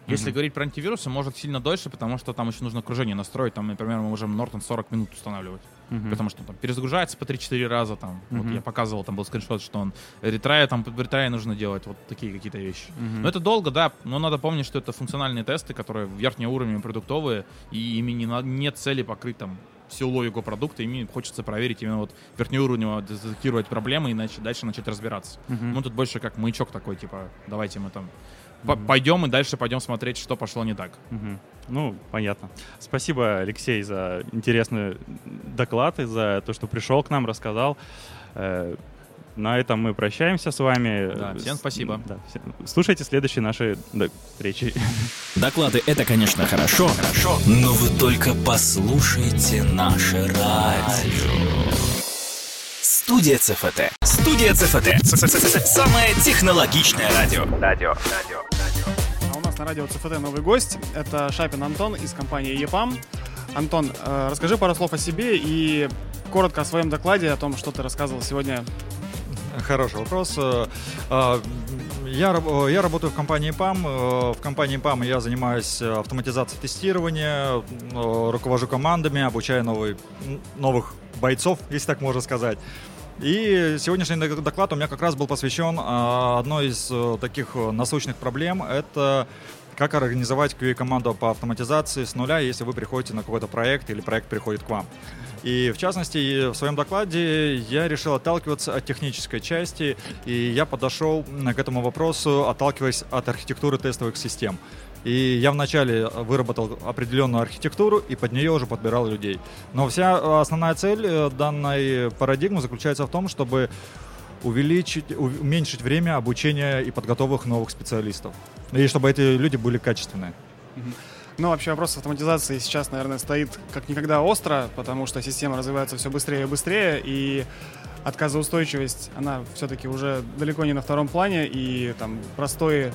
Если Мгм. говорить про антивирусы, может сильно дольше, потому что там еще нужно окружение настроить. Там, например, мы можем Norton 40 минут устанавливать. Мгм. Потому что там перезагружается по 3-4 раза. Там. Вот Мгм. я показывал, там был скриншот, что он ретрай, там под ретрай нужно делать. Вот такие какие-то вещи. Мгм. Но это долго, да, но надо помнить, что это функциональные тесты, которые верхнего уровня продуктовые, и ими не на- нет цели покрыть там всю логику продукта, ими хочется проверить именно вот верхнеуровнево детектировать проблемы и иначе дальше начать разбираться. Мгм. Мы тут больше как маячок такой, типа, давайте мы там Мгм. пойдем и дальше пойдем смотреть, что пошло не так. Мгм. Ну, понятно. Спасибо, Алексей, за интересный доклад и за то, что пришел к нам, рассказал. Э, На этом мы прощаемся с вами. Да, всем спасибо. да, всем- Слушайте следующие наши встречи. Доклады это, конечно, хорошо, хорошо, но вы только послушайте наше радио. Студия ЦФТ. Студия ЦФТ. Самое технологичное радио. Радио. А у нас на радио ЦФТ новый гость. Это Шапин Антон из компании ЕПАМ. Антон, э, расскажи пару слов о себе и коротко о своем докладе, о том, что ты рассказывал сегодня. Хороший вопрос. Э, э, Я, э, я работаю в компании ПАМ. В компании ПАМ я занимаюсь автоматизацией тестирования, руковожу командами, обучаю новый- новых бойцов, если так можно сказать. И сегодняшний док- доклад у меня как раз был посвящен э, одной из э, таких э, насущных проблем. Это как организовать QA-команду по автоматизации с нуля, если вы приходите на какой-то проект или проект приходит к вам. И в частности, в своем докладе я решил отталкиваться от технической части, и я подошел к этому вопросу, отталкиваясь от архитектуры тестовых систем. И я вначале выработал определенную архитектуру и под нее уже подбирал людей. Но вся э, основная цель э, данной парадигмы заключается в том, чтобы увеличить, уменьшить время обучения и подготовок новых специалистов. И чтобы эти люди были качественные. Ну, вообще вопрос автоматизации сейчас, наверное, стоит как никогда остро, потому что система развивается все быстрее и быстрее, и отказоустойчивость, она все-таки уже далеко не на втором плане, и там простое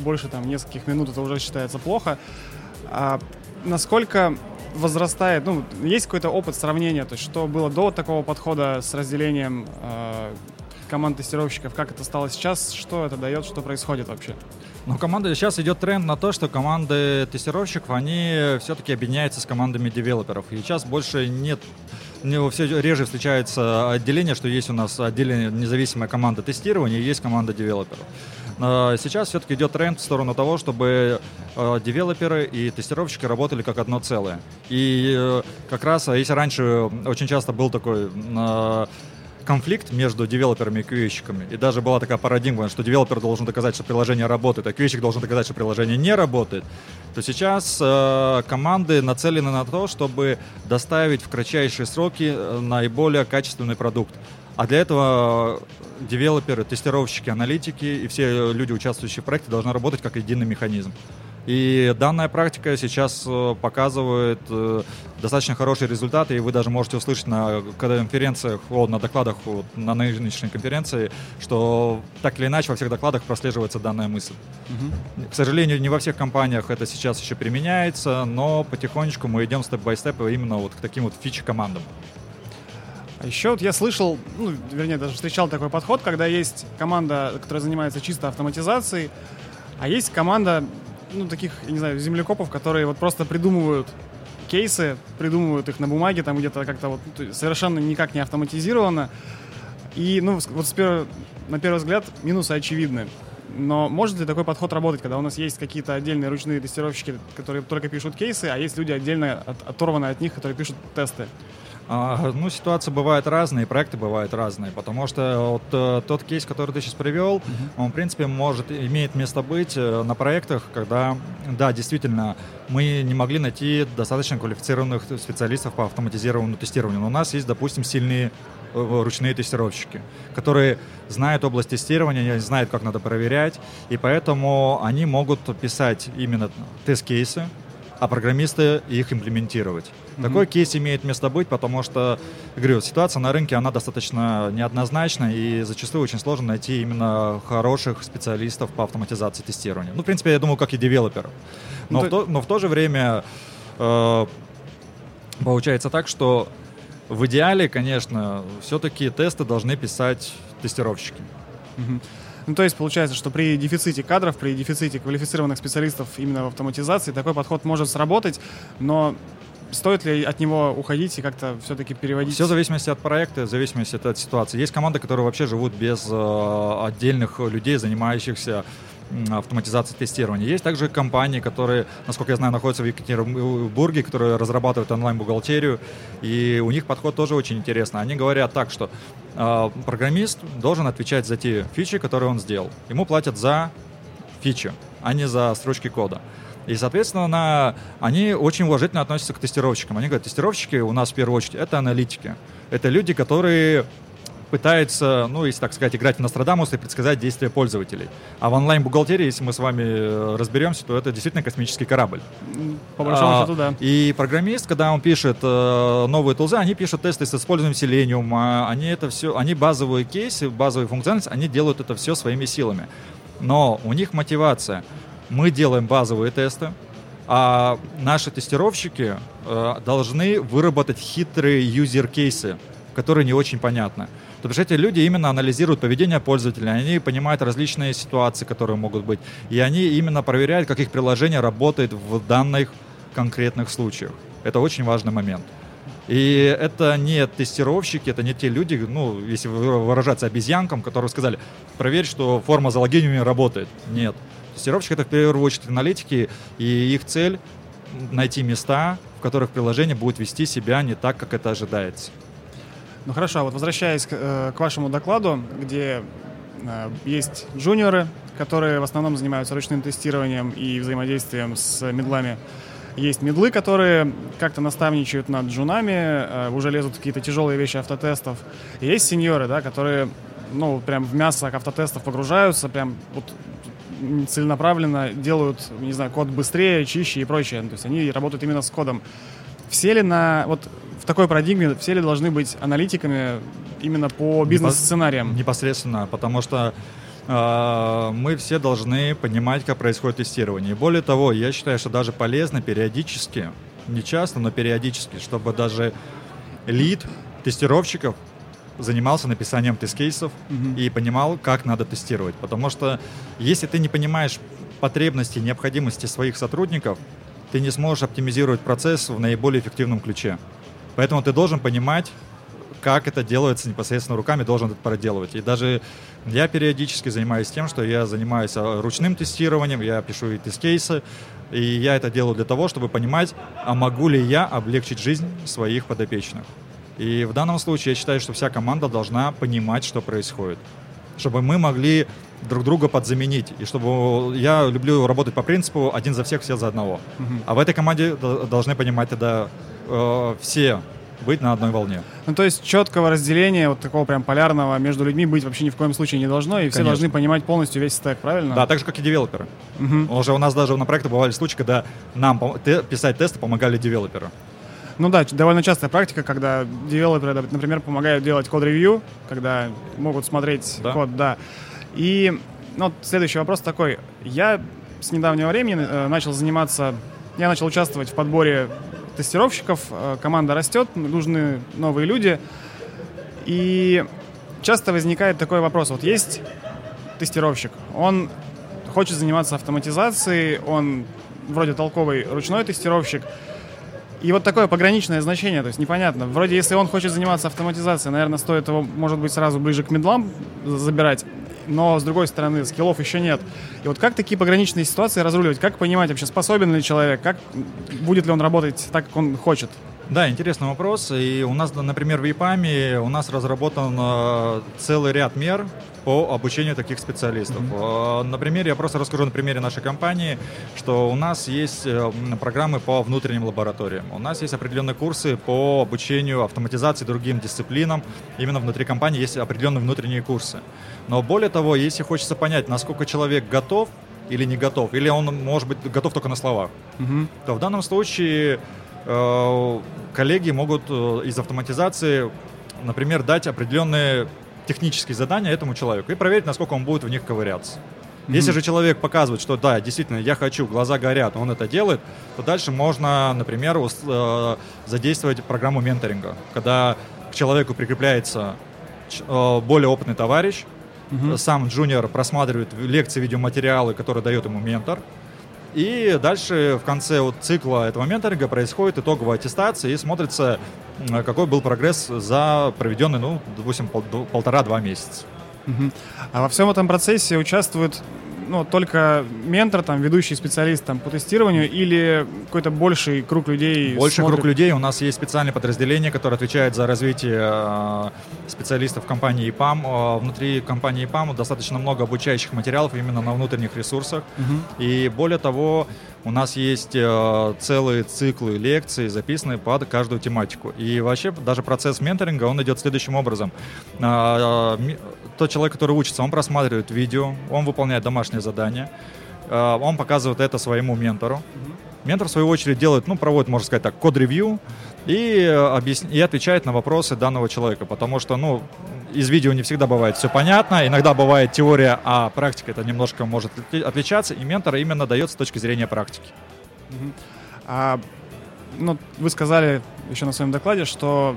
больше там нескольких минут это уже считается плохо. А насколько возрастает, ну, есть какой-то опыт сравнения, то есть что было до такого подхода с разделением э, команд тестировщиков, как это стало сейчас, что это дает, что происходит вообще? Ну, команда сейчас идет тренд на то, что команды тестировщиков, они все-таки объединяются с командами девелоперов. И сейчас больше нет, не, все реже встречается отделение, что есть у нас отделение независимая команда тестирования и есть команда девелоперов. А, сейчас все-таки идет тренд в сторону того, чтобы э, девелоперы и тестировщики работали как одно целое. И э, как раз, а если раньше очень часто был такой конфликт между девелоперами и QA-щиками. И даже была такая парадигма, что девелопер должен доказать, что приложение работает, а QA-щик должен доказать, что приложение не работает. То сейчас команды нацелены на то, чтобы доставить в кратчайшие сроки э, наиболее качественный продукт. А для этого девелоперы, тестировщики, аналитики и все люди, участвующие в проекте, должны работать как единый механизм. И данная практика сейчас э, показывает э, достаточно хорошие результаты, и вы даже можете услышать на конференциях, о, на докладах на нынешней конференции, что так или иначе во всех докладах прослеживается данная мысль. Угу. К сожалению, не во всех компаниях это сейчас еще применяется, но потихонечку мы идем степ-бай-степ именно вот к таким вот фичи-командам. А еще вот я слышал, ну, вернее, даже встречал такой подход, когда есть команда, которая занимается чисто автоматизацией, а есть команда, ну, таких, я не знаю, землекопов, которые вот просто придумывают кейсы, придумывают их на бумаге, там где-то как-то вот ну, совершенно никак не автоматизировано. И, ну, вот с перв... на первый взгляд минусы очевидны. Но может ли такой подход работать, когда у нас есть какие-то отдельные ручные тестировщики, которые только пишут кейсы, а есть люди отдельно от, оторванные от них, которые пишут тесты? А, ну, ситуации бывают разные, проекты бывают разные, потому что вот э, тот кейс, который ты сейчас привел, uh-huh. он, в принципе, может, имеет место быть э, на проектах, когда, да, действительно, мы не могли найти достаточно квалифицированных специалистов по автоматизированному тестированию. Но у нас есть, допустим, сильные э, ручные тестировщики, которые знают область тестирования, знают, как надо проверять, и поэтому они могут писать именно тест-кейсы, а программисты их имплементировать. Mm-hmm. Такой кейс имеет место быть, потому что, говорю, ситуация на рынке, она достаточно неоднозначна, и зачастую очень сложно найти именно хороших специалистов по автоматизации тестирования. Ну, в принципе, я думаю, как и девелоперов. Но, ну, в, то, но в то же время э, получается так, что в идеале, конечно, все-таки тесты должны писать тестировщики. Mm-hmm. Ну, то есть получается, что при дефиците кадров, при дефиците квалифицированных специалистов именно в автоматизации такой подход может сработать, но стоит ли от него уходить и как-то все-таки переводить? Все в зависимости от проекта, в зависимости от ситуации. Есть команды, которые вообще живут без э, отдельных людей, занимающихся автоматизации тестирования. Есть также компании, которые, насколько я знаю, находятся в Екатеринбурге, которые разрабатывают онлайн-бухгалтерию, и у них подход тоже очень интересный. Они говорят так, что э, программист должен отвечать за те фичи, которые он сделал. Ему платят за фичи, а не за строчки кода. И, соответственно, на... они очень уважительно относятся к тестировщикам. Они говорят, тестировщики у нас в первую очередь это аналитики. Это люди, которые пытается, ну, если так сказать, играть в Нострадамуса и предсказать действия пользователей. А в онлайн-бухгалтерии, если мы с вами э, разберемся, то это действительно космический корабль. По большому а, счету, да. И программист, когда он пишет э, новые тулзы, они пишут тесты с использованием Selenium, а они это все, они базовые кейсы, базовые функциональность, они делают это все своими силами. Но у них мотивация. Мы делаем базовые тесты, а наши тестировщики э, должны выработать хитрые юзер-кейсы, которые не очень понятны. Потому что эти люди именно анализируют поведение пользователя, они понимают различные ситуации, которые могут быть, и они именно проверяют, как их приложение работает в данных конкретных случаях. Это очень важный момент. И это не тестировщики, это не те люди, ну, если выражаться обезьянкам, которые сказали, проверь, что форма залогинивания работает. Нет. Тестировщики — это в первую очередь аналитики, и их цель — найти места, в которых приложение будет вести себя не так, как это ожидается. Ну хорошо, а вот возвращаясь к, э, к вашему докладу, где э, есть джуниоры, которые в основном занимаются ручным тестированием и взаимодействием с медлами. Есть медлы, которые как-то наставничают над джунами, э, уже лезут какие-то тяжелые вещи автотестов. И есть сеньоры, да, которые ну, прям в мясо автотестов погружаются, прям вот целенаправленно делают, не знаю, код быстрее, чище и прочее. То есть они работают именно с кодом. Все ли на... Вот в такой парадигме все ли должны быть аналитиками именно по бизнес-сценариям? Непосредственно, потому что э, мы все должны понимать, как происходит тестирование. И более того, я считаю, что даже полезно периодически, не часто, но периодически, чтобы даже лид тестировщиков занимался написанием тест-кейсов mm-hmm. и понимал, как надо тестировать. Потому что если ты не понимаешь потребности, необходимости своих сотрудников, ты не сможешь оптимизировать процесс в наиболее эффективном ключе. Поэтому ты должен понимать, как это делается непосредственно руками, должен это проделывать. И даже я периодически занимаюсь тем, что я занимаюсь а, ручным тестированием, я пишу и тест-кейсы, и я это делаю для того, чтобы понимать, а могу ли я облегчить жизнь своих подопечных. И в данном случае я считаю, что вся команда должна понимать, что происходит. Чтобы мы могли друг друга подзаменить. И чтобы я люблю работать по принципу один за всех, все за одного. А в этой команде должны понимать тогда э, все быть на одной волне. Ну, то есть четкого разделения, вот такого прям полярного между людьми быть вообще ни в коем случае не должно, и все Конечно. должны понимать полностью весь стек, правильно? Да, так же, как и девелоперы. Мгм. Уже у нас даже на проектах бывали случаи, когда нам те- писать тесты помогали девелоперы. Ну да, довольно частая практика, когда девелоперы, например, помогают делать код-ревью, когда могут смотреть Да. код, да. И ну, вот следующий вопрос такой. Я с недавнего времени э, начал заниматься, я начал участвовать в подборе тестировщиков, э, команда растет, нужны новые люди. И часто возникает такой вопрос. Вот есть тестировщик, он хочет заниматься автоматизацией, он вроде толковый ручной тестировщик, и вот такое пограничное значение, то есть непонятно. Вроде если он хочет заниматься автоматизацией, наверное, стоит его, может быть, сразу ближе к медлам за- забирать, но с другой стороны скиллов еще нет. И вот как такие пограничные ситуации разруливать? Как понимать вообще, способен ли человек, как будет ли он работать так, как он хочет? Да, интересный вопрос. И у нас, например, в ИПАМе у нас разработан э, целый ряд мер по обучению таких специалистов. Э, Например, я просто расскажу на примере нашей компании, что у нас есть э, программы по внутренним лабораториям. У нас есть определенные курсы по обучению автоматизации другим дисциплинам. Именно внутри компании есть определенные внутренние курсы. Но более того, если хочется понять, насколько человек готов или не готов, или он может быть готов только на словах, Мгм. то в данном случае коллеги могут э, из автоматизации, например, дать определенные технические задания этому человеку и проверить, насколько он будет в них ковыряться. Если же человек показывает, что да, действительно, я хочу, глаза горят, он это делает, то дальше можно, например, э, задействовать программу менторинга, когда к человеку прикрепляется э, более опытный товарищ, сам джуниор просматривает лекции, видеоматериалы, которые дает ему ментор, и дальше в конце вот цикла этого менторинга происходит итоговая аттестация и смотрится, какой был прогресс за проведенный, ну, допустим, пол- полтора-два месяца. Мгм. А во всем этом процессе участвует ну, только ментор, там, ведущий специалист там, по тестированию или какой-то больший круг людей? Больше смотрит? круг людей. У нас есть специальное подразделение, которое отвечает за развитие э, специалистов компании ИПАМ. Э, Внутри компании ИПАМ достаточно много обучающих материалов именно на внутренних ресурсах. Мгм. И более того, у нас есть э, целые циклы лекций, записанные под каждую тематику. И вообще даже процесс менторинга, он идет следующим образом. Тот человек, который учится, он просматривает видео, он выполняет домашнее задание, э, он показывает это своему ментору. Ментор, в свою очередь, делает, ну, проводит, можно сказать так, код-ревью и, э, объясн- и отвечает на вопросы данного человека, потому что, ну, из видео не всегда бывает все понятно, иногда бывает теория, а практика это немножко может отли- отличаться, и ментор именно дает с точки зрения практики. А, ну, вы сказали еще на своем докладе, что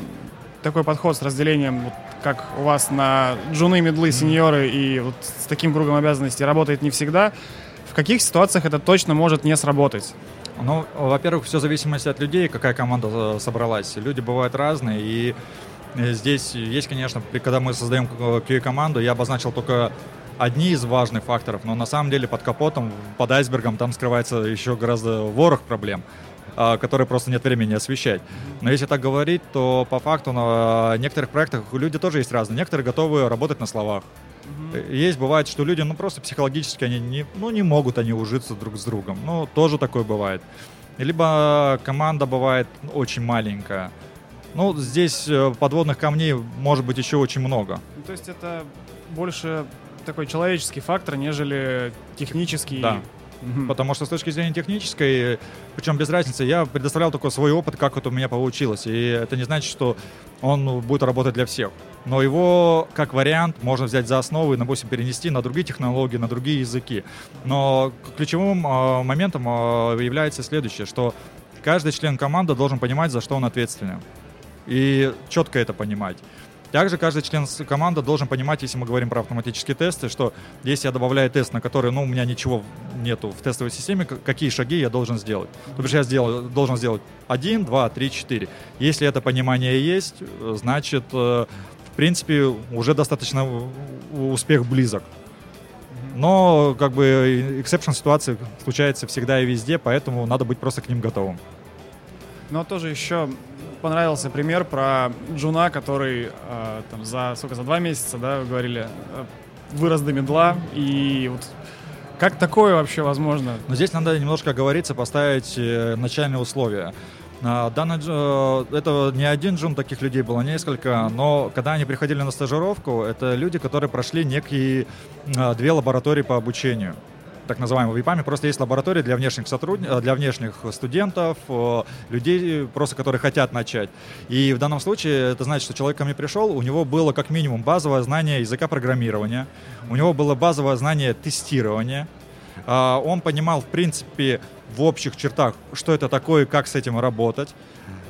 такой подход с разделением, вот как у вас на джуны, медлы, сеньоры и вот с таким кругом обязанностей работает не всегда. В каких ситуациях это точно может не сработать? Ну, во-первых, все в зависимости от людей, какая команда э, собралась. Люди бывают разные, и э, здесь есть, конечно, когда мы создаем QA-команду, я обозначил только одни из важных факторов, но на самом деле под капотом, под айсбергом там скрывается еще гораздо ворох проблем, которые просто нет времени освещать. Но если так говорить, то по факту на некоторых проектах люди тоже есть разные. Некоторые готовы работать на словах. Есть, бывает, что люди, ну, просто психологически, они не, ну, не могут они ужиться друг с другом. Ну, тоже такое бывает. Либо команда бывает очень маленькая. Ну, здесь э, подводных камней может быть еще очень много. Ну, то есть это больше такой человеческий фактор, нежели технический. Да. Мгм. Потому что с точки зрения технической, причем без разницы, я предоставлял только свой опыт, как это у меня получилось. И это не значит, что он будет работать для всех. Но его, как вариант, можно взять за основу и, допустим, перенести на другие технологии, на другие языки. Но ключевым э, моментом э, является следующее, что каждый член команды должен понимать, за что он ответственен. И четко это понимать. Также каждый член команды должен понимать, если мы говорим про автоматические тесты, что если я добавляю тест, на который, ну, у меня ничего нету в тестовой системе, какие шаги я должен сделать. То бишь я сделал, должен сделать один, два, три, четыре. Если это понимание есть, э, значит, э, в принципе, уже достаточно успех близок. Но, как бы, exception ситуации случается всегда и везде, поэтому надо быть просто к ним готовым. Но тоже еще понравился пример про Джуна, который э, там за сколько за два месяца, да, вы говорили, э, вырос до мидла и вот как такое вообще возможно? Но здесь надо немножко оговориться, поставить э, начальные условия. А, Данный, э, это не один джун, таких людей было несколько, но когда они приходили на стажировку, это люди, которые прошли некие а, две лаборатории по обучению так называемые ВИПами, просто есть лаборатории для внешних сотрудников, для внешних студентов, э, людей, просто которые хотят начать. И в данном случае это значит, что человек ко мне пришел, у него было как минимум базовое знание языка программирования, у него было базовое знание тестирования, а, он понимал, в принципе, в общих чертах, что это такое как с этим работать.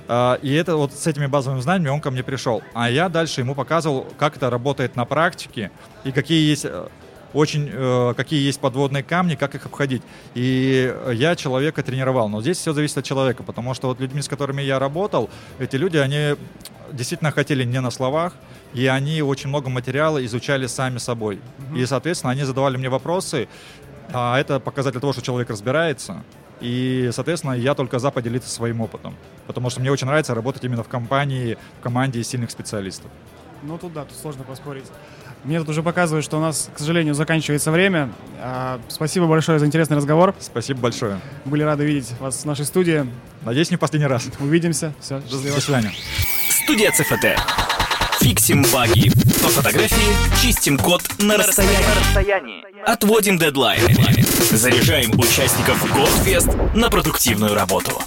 А, И это вот с этими базовыми знаниями он ко мне пришел. А я дальше ему показывал, как это работает на практике и какие есть э, очень э, какие есть подводные камни, как их обходить. И я человека тренировал. Но здесь все зависит от человека, потому что вот людьми, с которыми я работал, эти люди, они действительно хотели не на словах, и они очень много материала изучали сами собой. И, соответственно, они задавали мне вопросы, а это показатель того, что человек разбирается. И, соответственно, я только за поделиться своим опытом. Потому что мне очень нравится работать именно в компании, в команде сильных специалистов. Ну тут да, тут сложно поспорить. Мне тут уже показывают, что у нас, к сожалению, заканчивается время. А, спасибо большое за интересный разговор. Спасибо большое. Были рады видеть вас в нашей студии. Надеюсь, не в последний раз. Увидимся. Все, До, счастливо. до свидания. Студия ЦФТ. Фиксим баги по фотографии, чистим код на расстоянии. Отводим дедлайны. Заряжаем участников Goldfest на продуктивную работу.